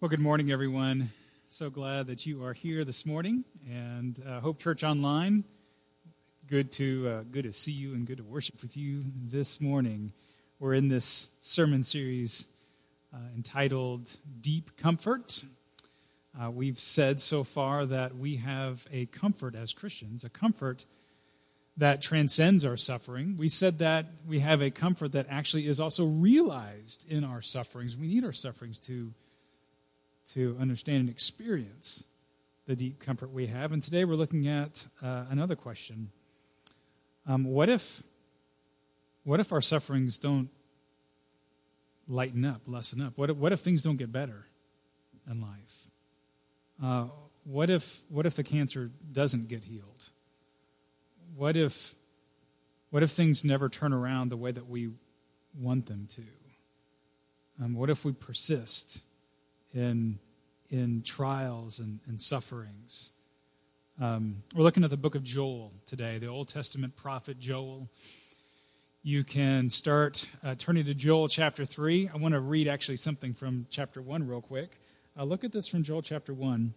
Well, good morning, everyone. So glad that you are here this morning, and uh, Hope Church Online. Good to uh, good to see you and good to worship with you this morning. We're in this sermon series uh, entitled "Deep Comfort." Uh, we've said so far that we have a comfort as Christians, a comfort that transcends our suffering. We said that we have a comfort that actually is also realized in our sufferings. We need our sufferings to to understand and experience the deep comfort we have. And today we're looking at uh, another question. Um, what if what if our sufferings don't lighten up, lessen up? What if, what if things don't get better in life? Uh, what if what if the cancer doesn't get healed? What if what if things never turn around the way that we want them to? Um, what if we persist in, in trials and, and sufferings. Um, we're looking at the book of Joel today, the Old Testament prophet Joel. You can start uh, turning to Joel chapter 3. I want to read actually something from chapter 1 real quick. Uh, look at this from Joel chapter 1.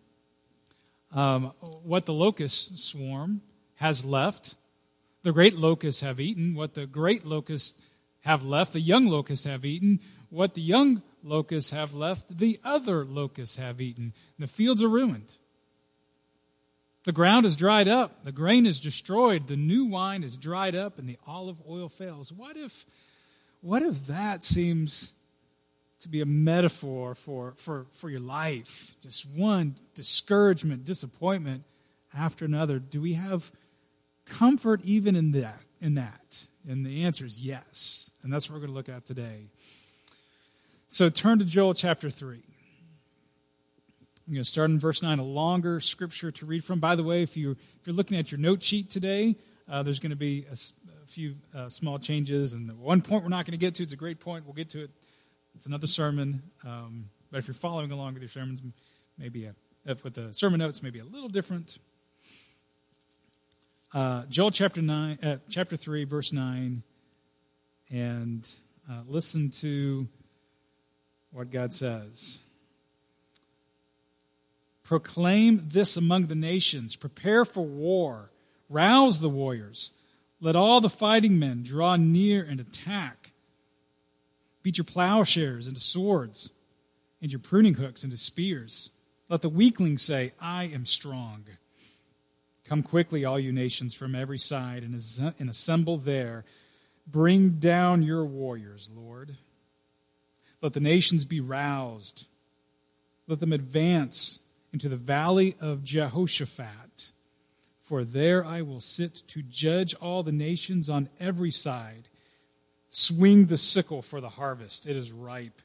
Um, what the locust swarm has left, the great locusts have eaten. What the great locusts have left, the young locusts have eaten. What the young locusts have left, the other locusts have eaten. The fields are ruined. The ground is dried up, the grain is destroyed, the new wine is dried up, and the olive oil fails. What if, what if that seems to be a metaphor for, for, for your life? Just one discouragement, disappointment after another. Do we have comfort even in that? In that? And the answer is yes. And that's what we're going to look at today. So turn to Joel chapter 3. I'm going to start in verse 9, a longer scripture to read from. By the way, if, you, if you're looking at your note sheet today, uh, there's going to be a, a few uh, small changes. And one point we're not going to get to, it's a great point. We'll get to it. It's another sermon. Um, but if you're following along with your sermons, maybe a, with the sermon notes, maybe a little different. Uh, Joel chapter, nine, uh, chapter 3, verse 9. And uh, listen to what God says. Proclaim this among the nations. Prepare for war. Rouse the warriors. Let all the fighting men draw near and attack. Beat your plowshares into swords and your pruning hooks into spears. Let the weakling say, I am strong. Come quickly, all you nations from every side, and assemble there. Bring down your warriors, Lord. Let the nations be roused. Let them advance into the valley of Jehoshaphat. For there I will sit to judge all the nations on every side. Swing the sickle for the harvest, it is ripe.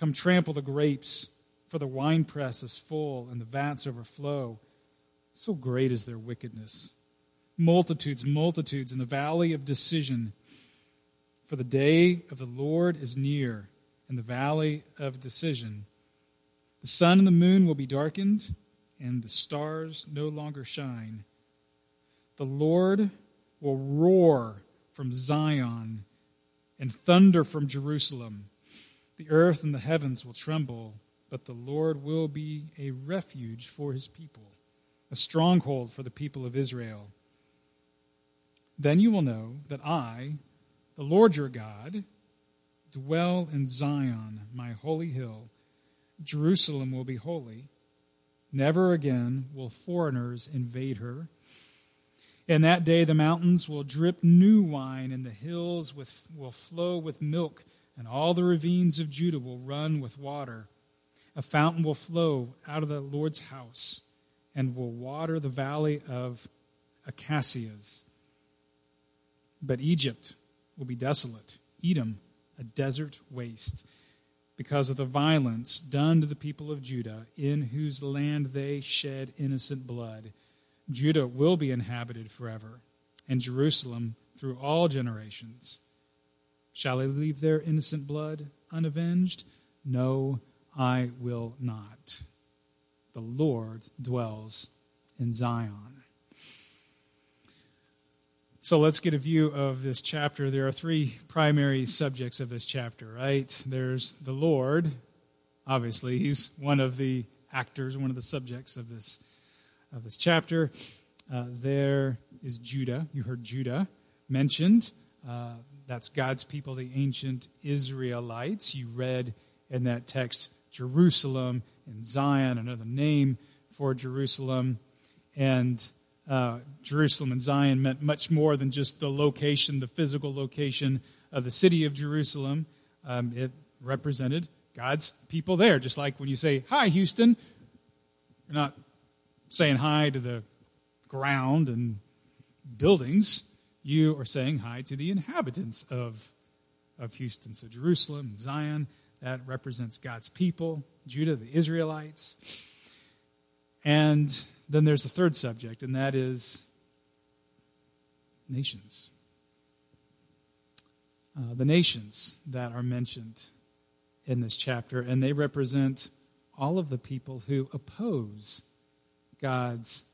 Come trample the grapes, for the winepress is full and the vats overflow. So great is their wickedness. Multitudes, multitudes in the valley of decision. For the day of the Lord is near in the valley of decision. The sun and the moon will be darkened, and the stars no longer shine. The Lord will roar from Zion and thunder from Jerusalem. The earth and the heavens will tremble, but the Lord will be a refuge for his people, a stronghold for the people of Israel. Then you will know that I, the Lord your God, Dwell in Zion, my holy hill. Jerusalem will be holy. Never again will foreigners invade her. In that day, the mountains will drip new wine, and the hills with, will flow with milk, and all the ravines of Judah will run with water. A fountain will flow out of the Lord's house and will water the valley of acacias. But Egypt will be desolate, Edom a desert waste because of the violence done to the people of Judah, in whose land they shed innocent blood. Judah will be inhabited forever, and Jerusalem through all generations. Shall I leave their innocent blood unavenged? No, I will not. The Lord dwells in Zion. So let's get a view of this chapter. There are three primary subjects of this chapter, right? There's the Lord, obviously. He's one of the actors, one of the subjects of this, of this chapter. Uh, there is Judah. You heard Judah mentioned. Uh, that's God's people, the ancient Israelites. You read in that text Jerusalem and Zion, another name for Jerusalem. And uh, Jerusalem and Zion meant much more than just the location, the physical location of the city of Jerusalem. Um, it represented God's people there. Just like when you say, Hi, Houston, you're not saying hi to the ground and buildings. You are saying hi to the inhabitants of, of Houston. So Jerusalem, and Zion, that represents God's people, Judah, the Israelites. And then there's a third subject, and that is nations. Uh, the nations that are mentioned in this chapter, and they represent all of the people who oppose God's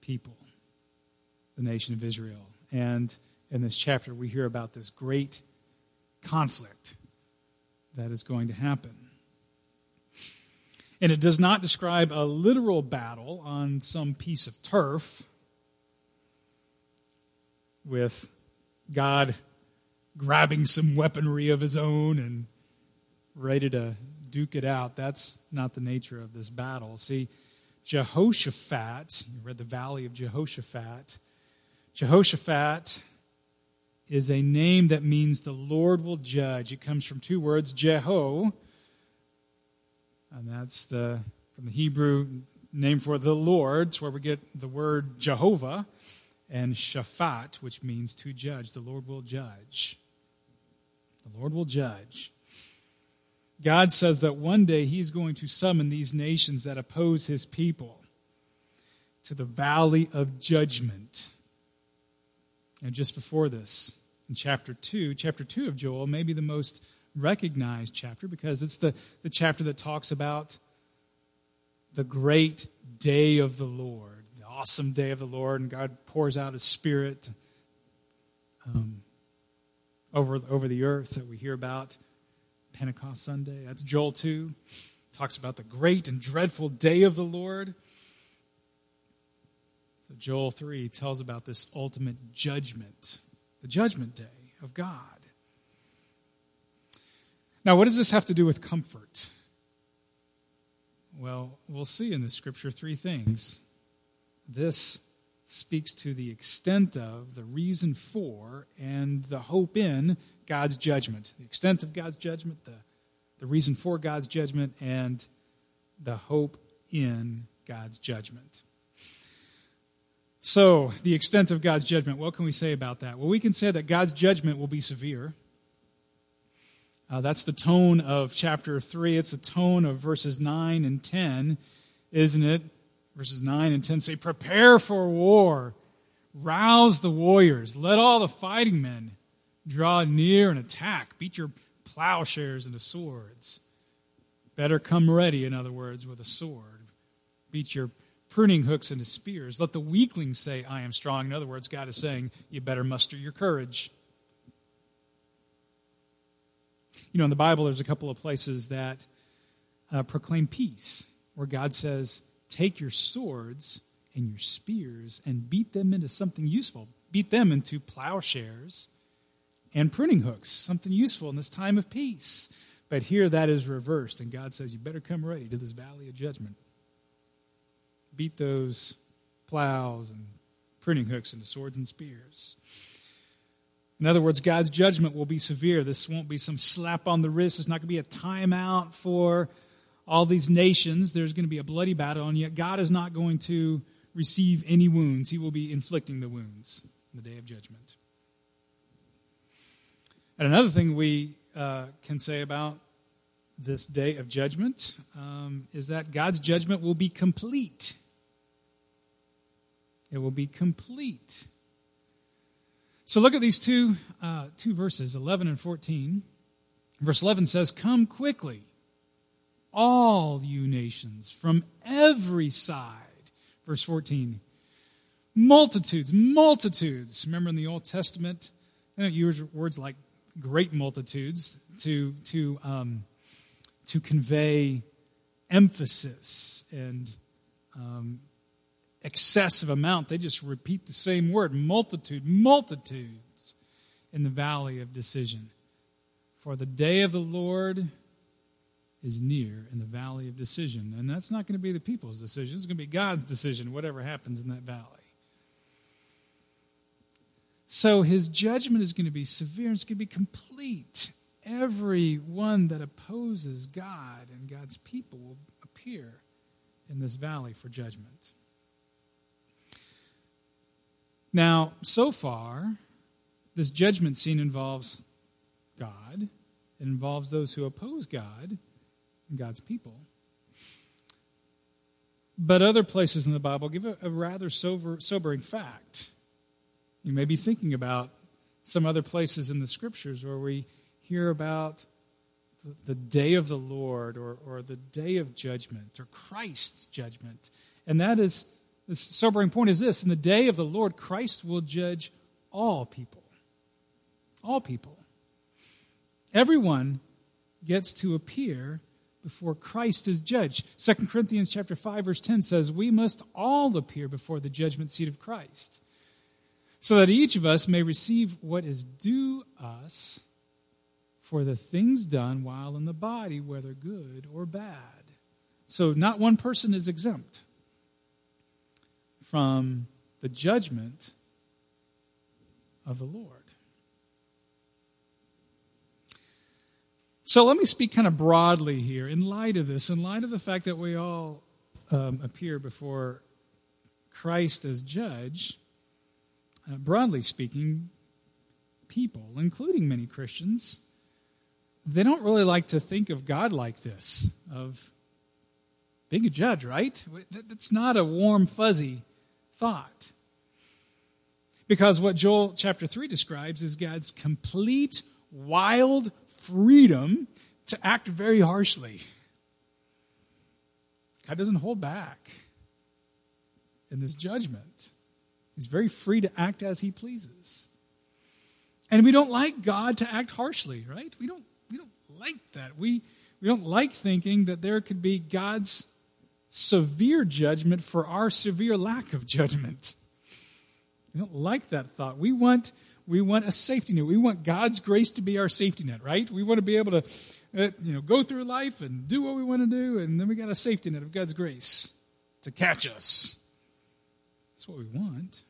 people, the nation of Israel. And in this chapter, we hear about this great conflict that is going to happen. And it does not describe a literal battle on some piece of turf with God grabbing some weaponry of his own and ready to duke it out. That's not the nature of this battle. See, Jehoshaphat, you read the valley of Jehoshaphat. Jehoshaphat is a name that means the Lord will judge. It comes from two words, Jeho, and that's the from the Hebrew name for the Lord. It's where we get the word Jehovah, and Shaphat, which means to judge. The Lord will judge. The Lord will judge. God says that one day He's going to summon these nations that oppose His people to the valley of judgment. And just before this, in chapter 2, chapter 2 of Joel may be the most recognized chapter because it's the, the chapter that talks about the great day of the Lord, the awesome day of the Lord, and God pours out His Spirit um, over, over the earth that we hear about Pentecost Sunday. That's Joel 2. Talks about the great and dreadful day of the Lord. So Joel 3 tells about this ultimate judgment, the judgment day of God. Now, what does this have to do with comfort? Well, we'll see in the scripture three things. This speaks to the extent of, the reason for, and the hope in God's judgment. The extent of God's judgment, the, the reason for God's judgment, and the hope in God's judgment. So, the extent of God's judgment, what can we say about that? Well, we can say that God's judgment will be severe. Uh, that's the tone of chapter 3. It's the tone of verses 9 and 10, isn't it? Verses 9 and 10 say, Prepare for war, rouse the warriors, let all the fighting men draw near and attack, beat your plowshares into swords. Better come ready, in other words, with a sword. Beat your pruning hooks into spears. Let the weaklings say, I am strong. In other words, God is saying, You better muster your courage. You know, in the Bible, there's a couple of places that uh, proclaim peace, where God says, Take your swords and your spears and beat them into something useful. Beat them into plowshares and pruning hooks, something useful in this time of peace. But here that is reversed, and God says, You better come ready to this valley of judgment. Beat those plows and pruning hooks into swords and spears. In other words, God's judgment will be severe. This won't be some slap on the wrist. It's not going to be a timeout for all these nations. There's going to be a bloody battle, and yet God is not going to receive any wounds. He will be inflicting the wounds in the day of judgment. And another thing we uh, can say about this day of judgment um, is that God's judgment will be complete. It will be complete. So look at these two, uh, two verses, 11 and 14. Verse 11 says, Come quickly, all you nations, from every side. Verse 14, multitudes, multitudes. Remember in the Old Testament, they don't use words like great multitudes to, to, um, to convey emphasis and um, excessive amount. They just repeat the same word multitude, multitudes in the valley of decision. For the day of the Lord is near in the valley of decision. And that's not going to be the people's decision, it's going to be God's decision, whatever happens in that valley. So his judgment is going to be severe, it's going to be complete. Everyone that opposes God and God's people will appear in this valley for judgment. Now, so far, this judgment scene involves God, it involves those who oppose God and God's people. But other places in the Bible give a, a rather sober, sobering fact. You may be thinking about some other places in the scriptures where we hear about the, the day of the Lord or, or the day of judgment or Christ's judgment. And that is, the sobering point is this in the day of the Lord, Christ will judge all people. All people. Everyone gets to appear before Christ is judged. 2 Corinthians chapter 5 verse 10 says, "We must all appear before the judgment seat of Christ, so that each of us may receive what is due us for the things done while in the body, whether good or bad." So not one person is exempt from the judgment of the Lord. So let me speak kind of broadly here in light of this, in light of the fact that we all um, appear before Christ as judge. Uh, broadly speaking, people, including many Christians, they don't really like to think of God like this, of being a judge, right? That's not a warm, fuzzy thought. Because what Joel chapter 3 describes is God's complete, wild freedom to act very harshly. God doesn't hold back in this judgment. He's very free to act as he pleases. And we don't like God to act harshly, right? We don't, we don't like that. We, we don't like thinking that there could be God's severe judgment for our severe lack of judgment. We don't like that thought. We want we want a safety net. We want God's grace to be our safety net, right? We want to be able to, uh, you know, go through life and do what we want to do, and then we got a safety net of God's grace to catch us. That's what we want.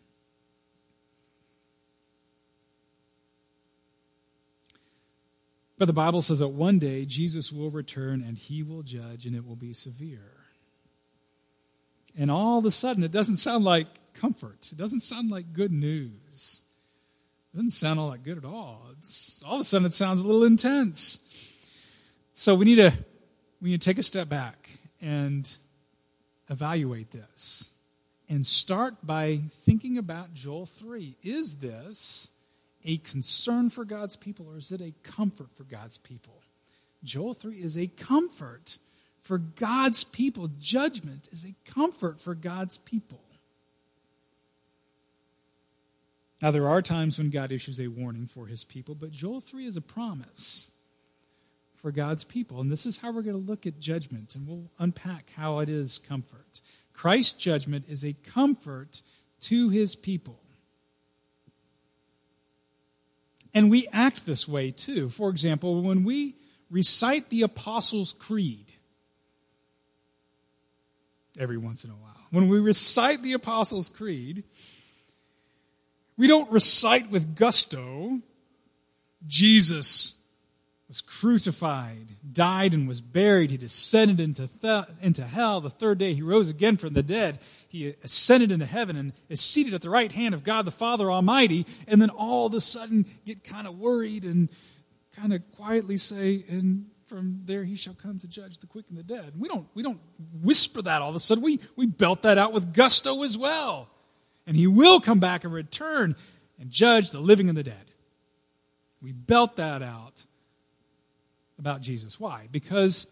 But the Bible says that one day Jesus will return and he will judge and it will be severe. And all of a sudden, it doesn't sound like comfort. It doesn't sound like good news It doesn't sound all that good at all. It's, all of a sudden, it sounds a little intense. So we need to we need to take a step back and evaluate this, and start by thinking about Joel three. Is this a concern for God's people, or is it a comfort for God's people? Joel 3 is a comfort for God's people. Judgment is a comfort for God's people. Now, there are times when God issues a warning for his people, but Joel 3 is a promise for God's people. And this is how we're going to look at judgment, and we'll unpack how it is comfort. Christ's judgment is a comfort to his people. And we act this way too. For example, when we recite the Apostles' Creed every once in a while, when we recite the Apostles' Creed, we don't recite with gusto Jesus was crucified, died, and was buried. He descended into, into hell. The third day he rose again from the dead. He ascended into heaven and is seated at the right hand of God the Father Almighty. And then all of a sudden get kind of worried and kind of quietly say, and from there he shall come to judge the quick and the dead. We don't, we don't whisper that all of a sudden. We, we belt that out with gusto as well and he will come back and return and judge the living and the dead. We belt that out about Jesus. Why? Because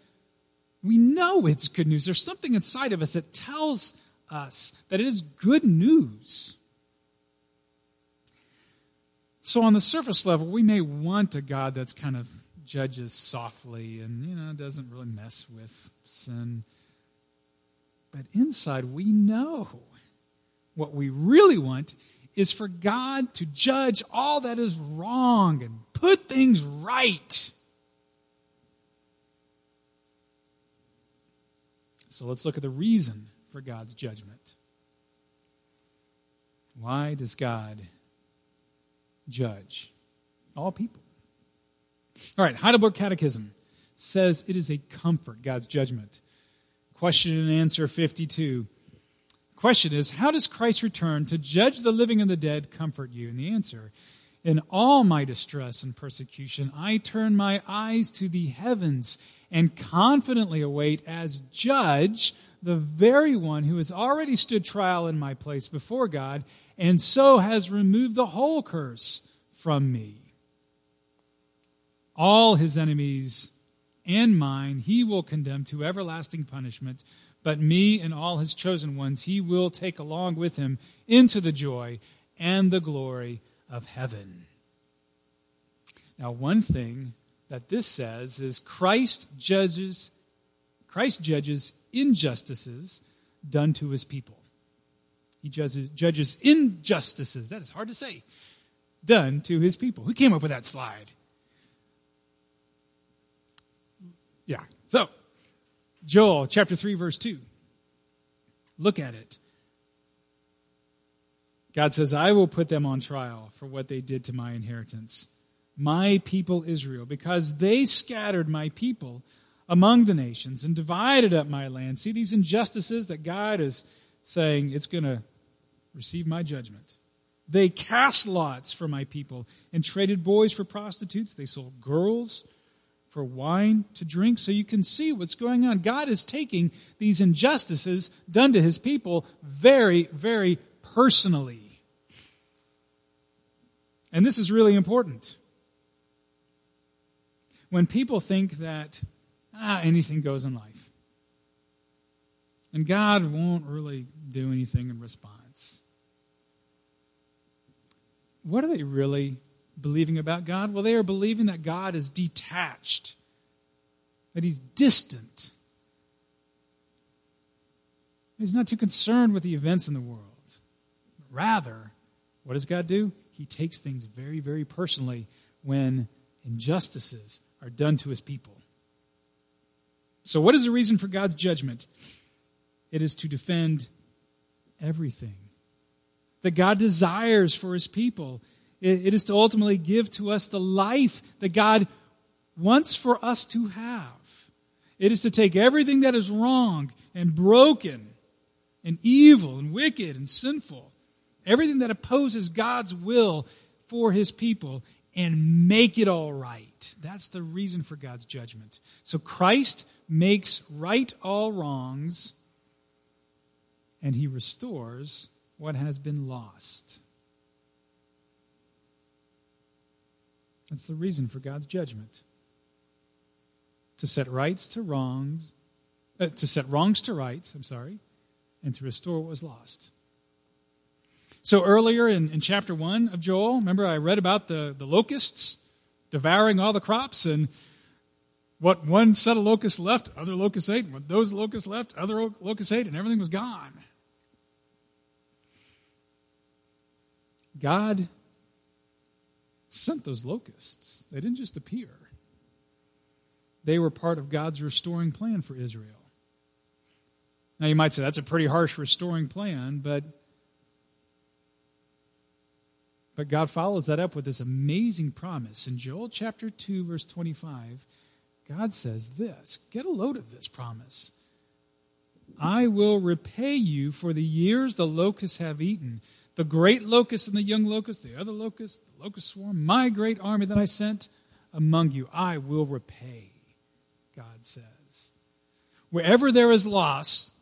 we know it's good news. There's something inside of us that tells us that it is good news. So, on the surface level, we may want a God that's kind of judges softly and, you know, doesn't really mess with sin. But inside, we know what we really want is for God to judge all that is wrong and put things right. So let's look at the reason for God's judgment. Why does God judge all people? All right, Heidelberg Catechism says it is a comfort, God's judgment. Question and answer 52. Question is How does Christ's return to judge the living and the dead comfort you? And the answer In all my distress and persecution, I turn my eyes to the heavens and confidently await as judge the very one who has already stood trial in my place before God and so has removed the whole curse from me. All his enemies and mine he will condemn to everlasting punishment, but me and all his chosen ones he will take along with him into the joy and the glory of heaven. Now, one thing that this says is Christ judges Christ judges injustices done to his people. He judges, judges injustices, that is hard to say, done to his people. Who came up with that slide? Yeah. So, Joel chapter 3, verse 2. Look at it. God says, I will put them on trial for what they did to my inheritance, my people Israel, because they scattered my people among the nations and divided up my land. See these injustices that God is saying it's going to receive my judgment. They cast lots for my people and traded boys for prostitutes. They sold girls for wine to drink. So you can see what's going on. God is taking these injustices done to his people very, very personally. And this is really important. When people think that ah, anything goes in life, and God won't really do anything in response what are they really believing about God? Well, they are believing that God is detached, that He's distant. He's not too concerned with the events in the world. Rather, what does God do? He takes things very, very personally when injustices are done to His people. So, what is the reason for God's judgment? It is to defend everything that God desires for his people. It is to ultimately give to us the life that God wants for us to have. It is to take everything that is wrong and broken and evil and wicked and sinful, everything that opposes God's will for his people, and make it all right. That's the reason for God's judgment. So Christ makes right all wrongs and he restores what has been lost. That's the reason for God's judgment. To set rights to wrongs, uh, to set wrongs to rights, I'm sorry, and to restore what was lost. So earlier in, in chapter 1 of Joel, remember I read about the, the locusts devouring all the crops and what one set of locusts left, other locusts ate. And what those locusts left, other locusts ate, and everything was gone. God sent those locusts. They didn't just appear, they were part of God's restoring plan for Israel. Now, you might say that's a pretty harsh restoring plan, but, but God follows that up with this amazing promise. In Joel chapter 2, verse 25, God says this get a load of this promise. I will repay you for the years the locusts have eaten the great locust and the young locust, the other locust, the locust swarm, my great army that I sent among you, I will repay, God says. Wherever there is loss,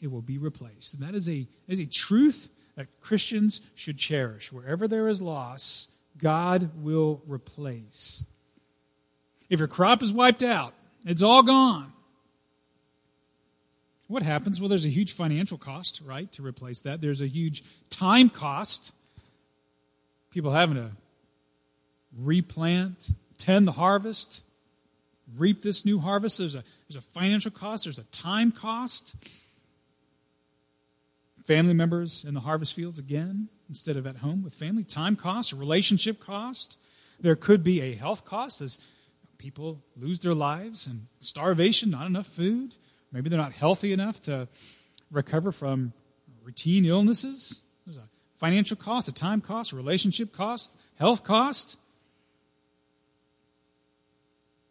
it will be replaced. And that is a, is a truth that Christians should cherish. Wherever there is loss, God will replace. If your crop is wiped out, it's all gone. What happens? Well, there's a huge financial cost, right, to replace that. There's a huge time cost. People having to replant, tend the harvest, reap this new harvest. There's a, there's a financial cost, there's a time cost. Family members in the harvest fields again, instead of at home with family. Time cost, relationship cost. There could be a health cost as people lose their lives and starvation, not enough food. Maybe they're not healthy enough to recover from routine illnesses. There's a financial cost, a time cost, a relationship cost, health cost.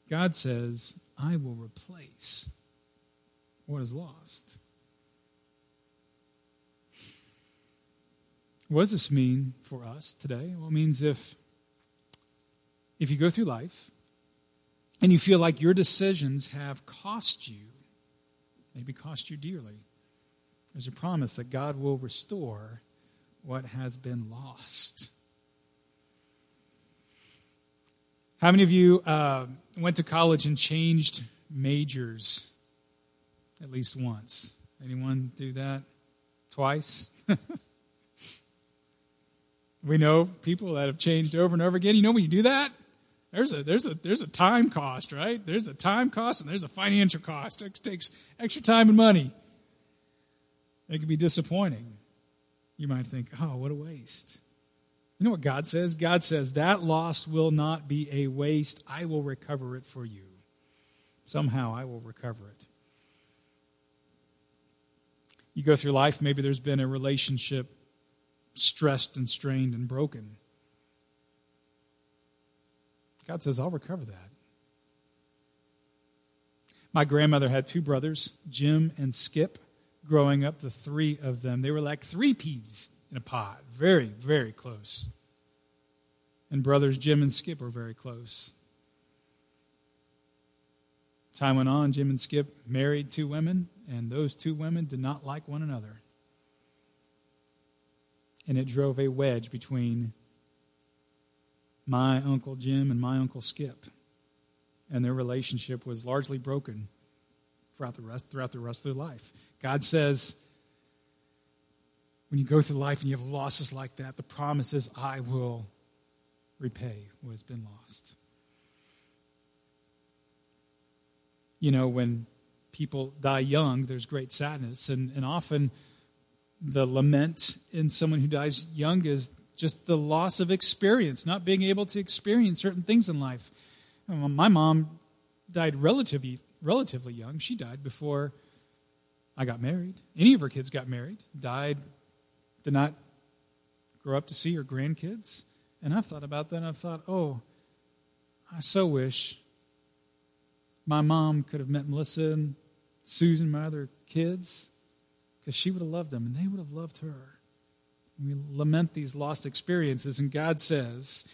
God says, I will replace what is lost. What does this mean for us today? Well, it means if, if you go through life and you feel like your decisions have cost you, maybe cost you dearly, there's a promise that God will restore what has been lost. How many of you uh, went to college and changed majors at least once? Anyone do that? Twice? we know people that have changed over and over again. You know when you do that? There's a there's a there's a time cost, right? There's a time cost and there's a financial cost. It takes extra time and money. It can be disappointing. You might think, oh, what a waste. You know what God says? God says, that loss will not be a waste. I will recover it for you. Somehow I will recover it. You go through life, maybe there's been a relationship stressed and strained and broken. God says, I'll recover that. My grandmother had two brothers, Jim and Skip growing up, the three of them. They were like three peas in a pod, very, very close. And brothers Jim and Skip were very close. Time went on, Jim and Skip married two women, and those two women did not like one another. And it drove a wedge between my Uncle Jim and my Uncle Skip. And their relationship was largely broken throughout the rest, throughout the rest of their life. God says, when you go through life and you have losses like that, the promise is, I will repay what has been lost. You know, when people die young, there's great sadness, and, and often the lament in someone who dies young is just the loss of experience, not being able to experience certain things in life. Um, my mom died relatively relatively young. She died before I got married. Any of her kids got married, died, did not grow up to see her grandkids. And I've thought about that and I've thought, oh, I so wish my mom could have met Melissa and Susan, my other kids, because she would have loved them and they would have loved her. We lament these lost experiences, and God says,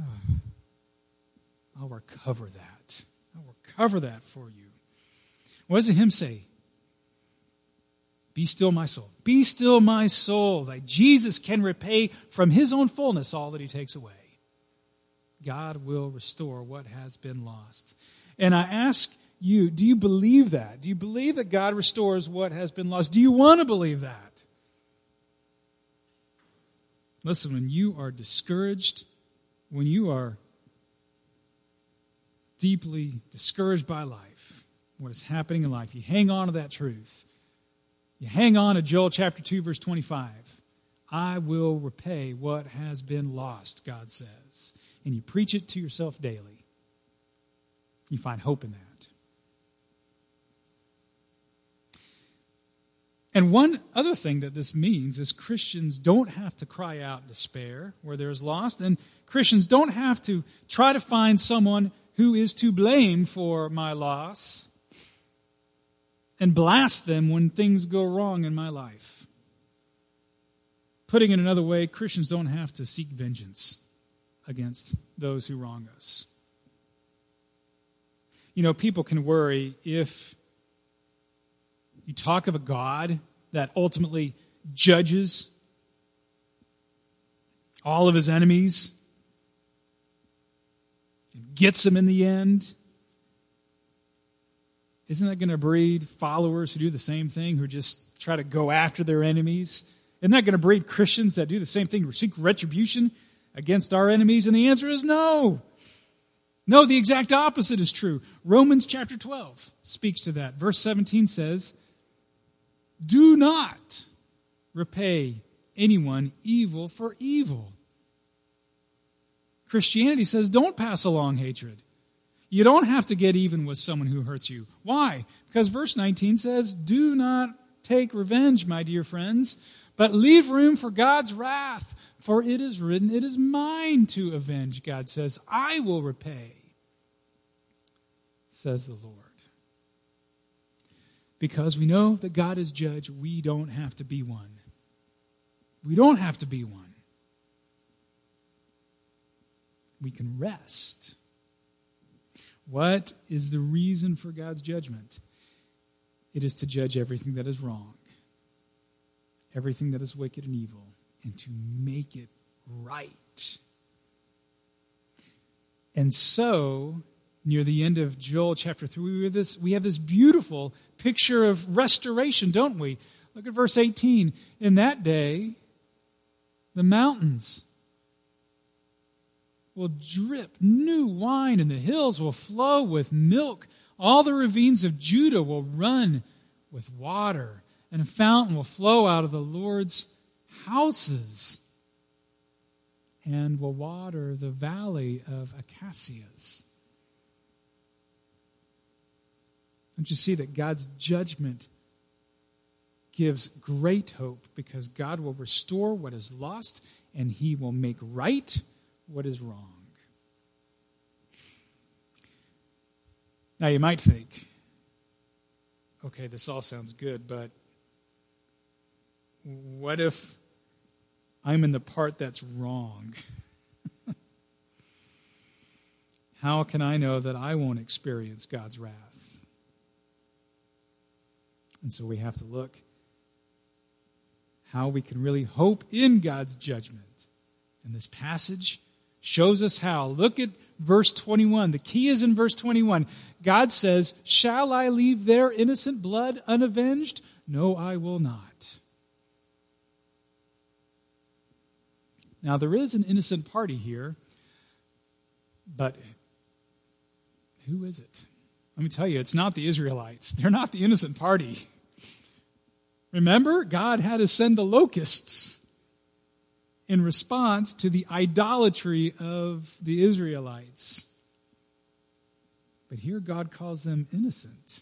oh, I'll recover that. I will recover that for you. What does the hymn say? Be still, my soul. Be still, my soul. That Jesus can repay from his own fullness all that he takes away. God will restore what has been lost. And I ask you, do you believe that? Do you believe that God restores what has been lost? Do you want to believe that? Listen, when you are discouraged, when you are deeply discouraged by life, what is happening in life, you hang on to that truth. You hang on to Joel chapter 2, verse 25. I will repay what has been lost, God says. And you preach it to yourself daily. You find hope in that. And one other thing that this means is Christians don't have to cry out despair where there's lost, and Christians don't have to try to find someone who is to blame for my loss and blast them when things go wrong in my life. Putting it another way, Christians don't have to seek vengeance against those who wrong us. You know, people can worry if you talk of a God that ultimately judges all of his enemies gets them in the end, isn't that going to breed followers who do the same thing, who just try to go after their enemies? Isn't that going to breed Christians that do the same thing, who seek retribution against our enemies? And the answer is no. No, the exact opposite is true. Romans chapter 12 speaks to that. Verse 17 says, Do not repay anyone evil for evil. Christianity says, Don't pass along hatred. You don't have to get even with someone who hurts you. Why? Because verse 19 says, Do not take revenge, my dear friends, but leave room for God's wrath. For it is written, It is mine to avenge, God says. I will repay, says the Lord. Because we know that God is judge, we don't have to be one. We don't have to be one. We can rest. What is the reason for God's judgment? It is to judge everything that is wrong, everything that is wicked and evil, and to make it right. And so, near the end of Joel chapter 3, we have this, we have this beautiful picture of restoration, don't we? Look at verse 18. In that day, the mountains will drip new wine, and the hills will flow with milk. All the ravines of Judah will run with water, and a fountain will flow out of the Lord's houses and will water the valley of acacias. Don't you see that God's judgment gives great hope because God will restore what is lost and he will make right what is wrong? Now, you might think, okay, this all sounds good, but what if I'm in the part that's wrong? How can I know that I won't experience God's wrath? And so we have to look how we can really hope in God's judgment. And this passage shows us how. Look at verse 21. The key is in verse 21. God says, Shall I leave their innocent blood unavenged? No, I will not. Now, there is an innocent party here, but who is it? Let me tell you, it's not the Israelites. They're not the innocent party. Remember, God had to send the locusts in response to the idolatry of the Israelites. But here God calls them innocent.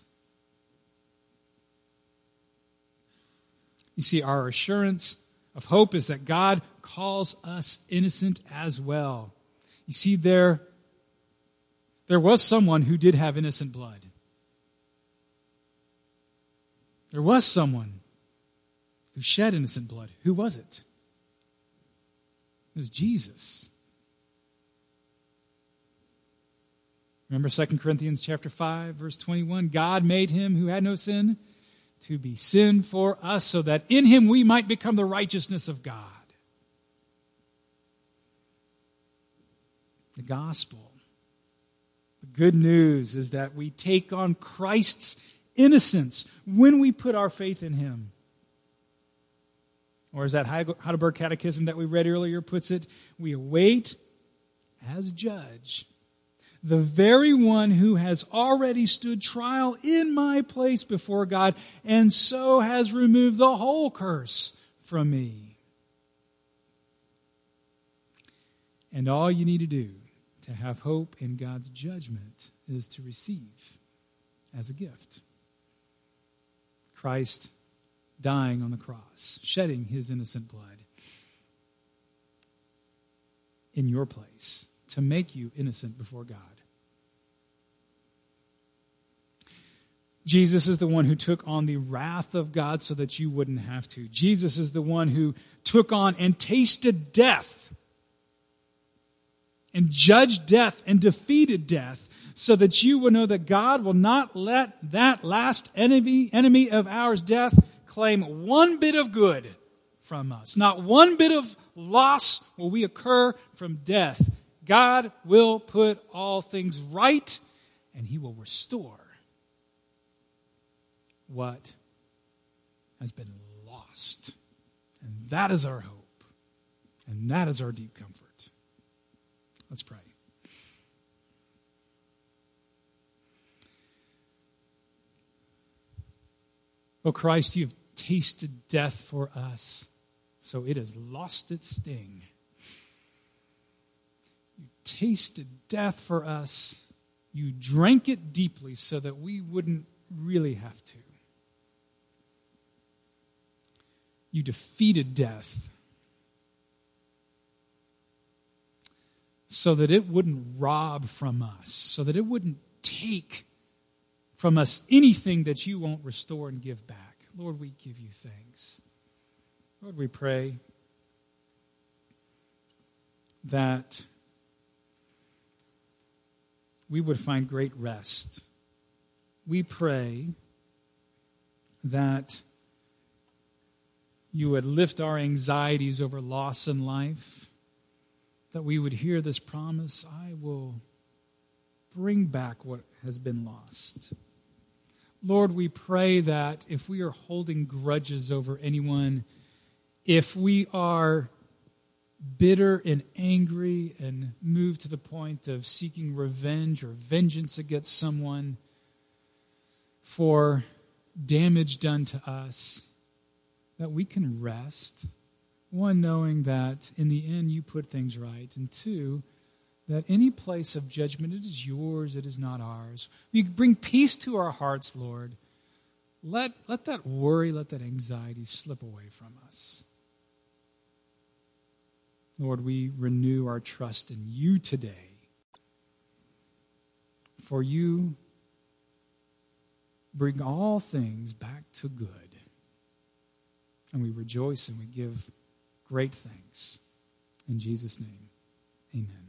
You see, our assurance of hope is that God calls us innocent as well. You see, there, there was someone who did have innocent blood. There was someone who shed innocent blood. Who was it? It was Jesus. Remember 2 Corinthians chapter 5 verse 21, God made him who had no sin to be sin for us so that in him we might become the righteousness of God. The gospel. Good news is that we take on Christ's innocence when we put our faith in him. Or as that Heidelberg Catechism that we read earlier puts it, we await as judge the very one who has already stood trial in my place before God and so has removed the whole curse from me. And all you need to do to have hope in God's judgment is to receive as a gift Christ dying on the cross, shedding his innocent blood in your place to make you innocent before God. Jesus is the one who took on the wrath of God so that you wouldn't have to. Jesus is the one who took on and tasted death and judged death and defeated death so that you will know that God will not let that last enemy, enemy of ours, death, claim one bit of good from us. Not one bit of loss will we occur from death. God will put all things right and he will restore what has been lost. And that is our hope. And that is our deep comfort. Let's pray. Oh Christ, you've tasted death for us, so it has lost its sting. You tasted death for us. You drank it deeply so that we wouldn't really have to. You defeated death so that it wouldn't rob from us, so that it wouldn't take from us anything that you won't restore and give back. Lord, we give you thanks. Lord, we pray that we would find great rest. We pray that you would lift our anxieties over loss in life, that we would hear this promise I will bring back what has been lost. Lord, we pray that if we are holding grudges over anyone, if we are bitter and angry and moved to the point of seeking revenge or vengeance against someone for damage done to us, that we can rest. One, knowing that in the end you put things right, and two, that any place of judgment, it is yours, it is not ours. We bring peace to our hearts, Lord. Let, let that worry, let that anxiety slip away from us. Lord, we renew our trust in you today. For you bring all things back to good. And we rejoice and we give great things. In Jesus' name, amen.